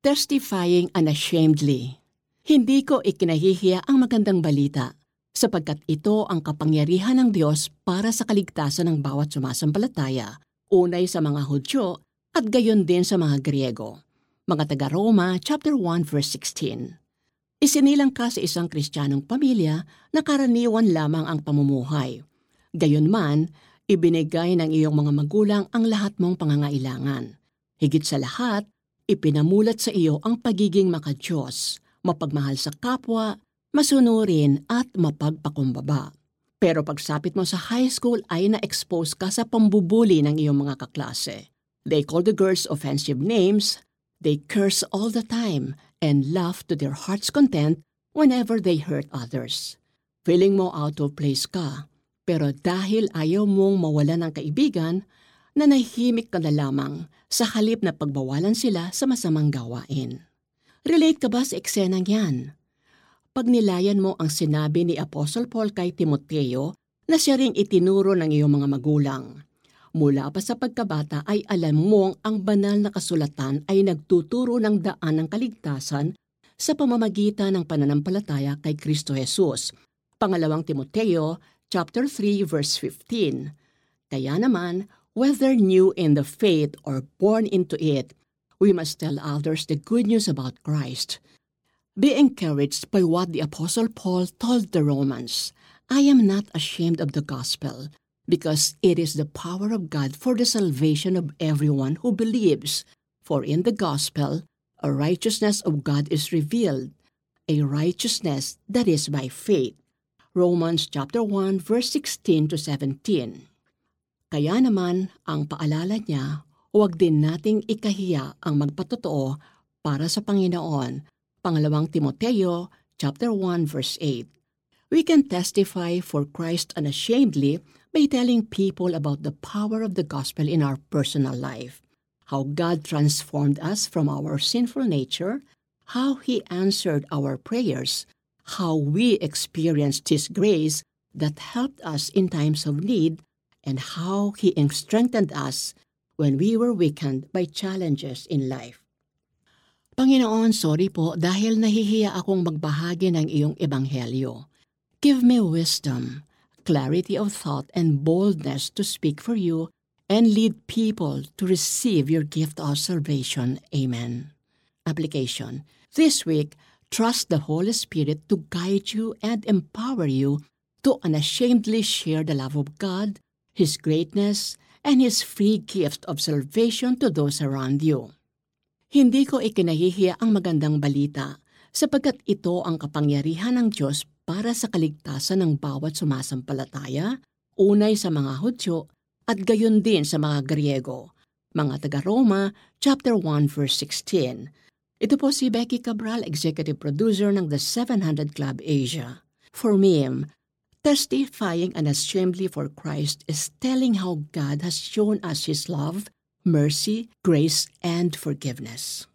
testifying unashamedly. Hindi ko ikinahihiya ang magandang balita sapagkat ito ang kapangyarihan ng Diyos para sa kaligtasan ng bawat sumasampalataya, unay sa mga Hudyo at gayon din sa mga Griego. Mga taga-Roma, chapter 1, verse 16. Isinilang ka sa isang kristyanong pamilya na karaniwan lamang ang pamumuhay. Gayunman, ibinigay ng iyong mga magulang ang lahat mong pangangailangan. Higit sa lahat, Ipinamulat sa iyo ang pagiging makadiyos, mapagmahal sa kapwa, masunurin at mapagpakumbaba. Pero pagsapit mo sa high school ay na-expose ka sa pambubuli ng iyong mga kaklase. They call the girls offensive names, they curse all the time, and laugh to their heart's content whenever they hurt others. Feeling mo out of place ka, pero dahil ayaw mong mawala ng kaibigan, nanahimik ka na lamang sa halip na pagbawalan sila sa masamang gawain. Relate ka ba sa eksenang yan? Pag nilayan mo ang sinabi ni Apostle Paul kay Timoteo na siya ring itinuro ng iyong mga magulang. Mula pa sa pagkabata ay alam mong ang banal na kasulatan ay nagtuturo ng daan ng kaligtasan sa pamamagitan ng pananampalataya kay Kristo Jesus. Pangalawang Timoteo, chapter 3, verse 15. Kaya naman, Whether new in the faith or born into it, we must tell others the good news about Christ. Be encouraged by what the Apostle Paul told the Romans. I am not ashamed of the gospel, because it is the power of God for the salvation of everyone who believes. For in the gospel, a righteousness of God is revealed, a righteousness that is by faith. Romans chapter 1 verse 16 to 17. Kaya naman, ang paalala niya, huwag din nating ikahiya ang magpatotoo para sa Panginoon. Pangalawang Timoteo, chapter 1, verse 8. We can testify for Christ unashamedly by telling people about the power of the gospel in our personal life, how God transformed us from our sinful nature, how He answered our prayers, how we experienced His grace that helped us in times of need, and how He strengthened us when we were weakened by challenges in life. Panginoon, sorry po dahil nahihiya akong magbahagi ng iyong ebanghelyo. Give me wisdom, clarity of thought, and boldness to speak for you and lead people to receive your gift of salvation. Amen. Application. This week, trust the Holy Spirit to guide you and empower you to unashamedly share the love of God His greatness, and His free gift of salvation to those around you. Hindi ko ikinahihiya ang magandang balita sapagkat ito ang kapangyarihan ng Diyos para sa kaligtasan ng bawat sumasampalataya, unay sa mga Hudyo at gayon din sa mga Griego. Mga taga-Roma, chapter 1, verse 16. Ito po si Becky Cabral, executive producer ng The 700 Club Asia. For me, Testifying unashamedly for Christ is telling how God has shown us His love, mercy, grace, and forgiveness.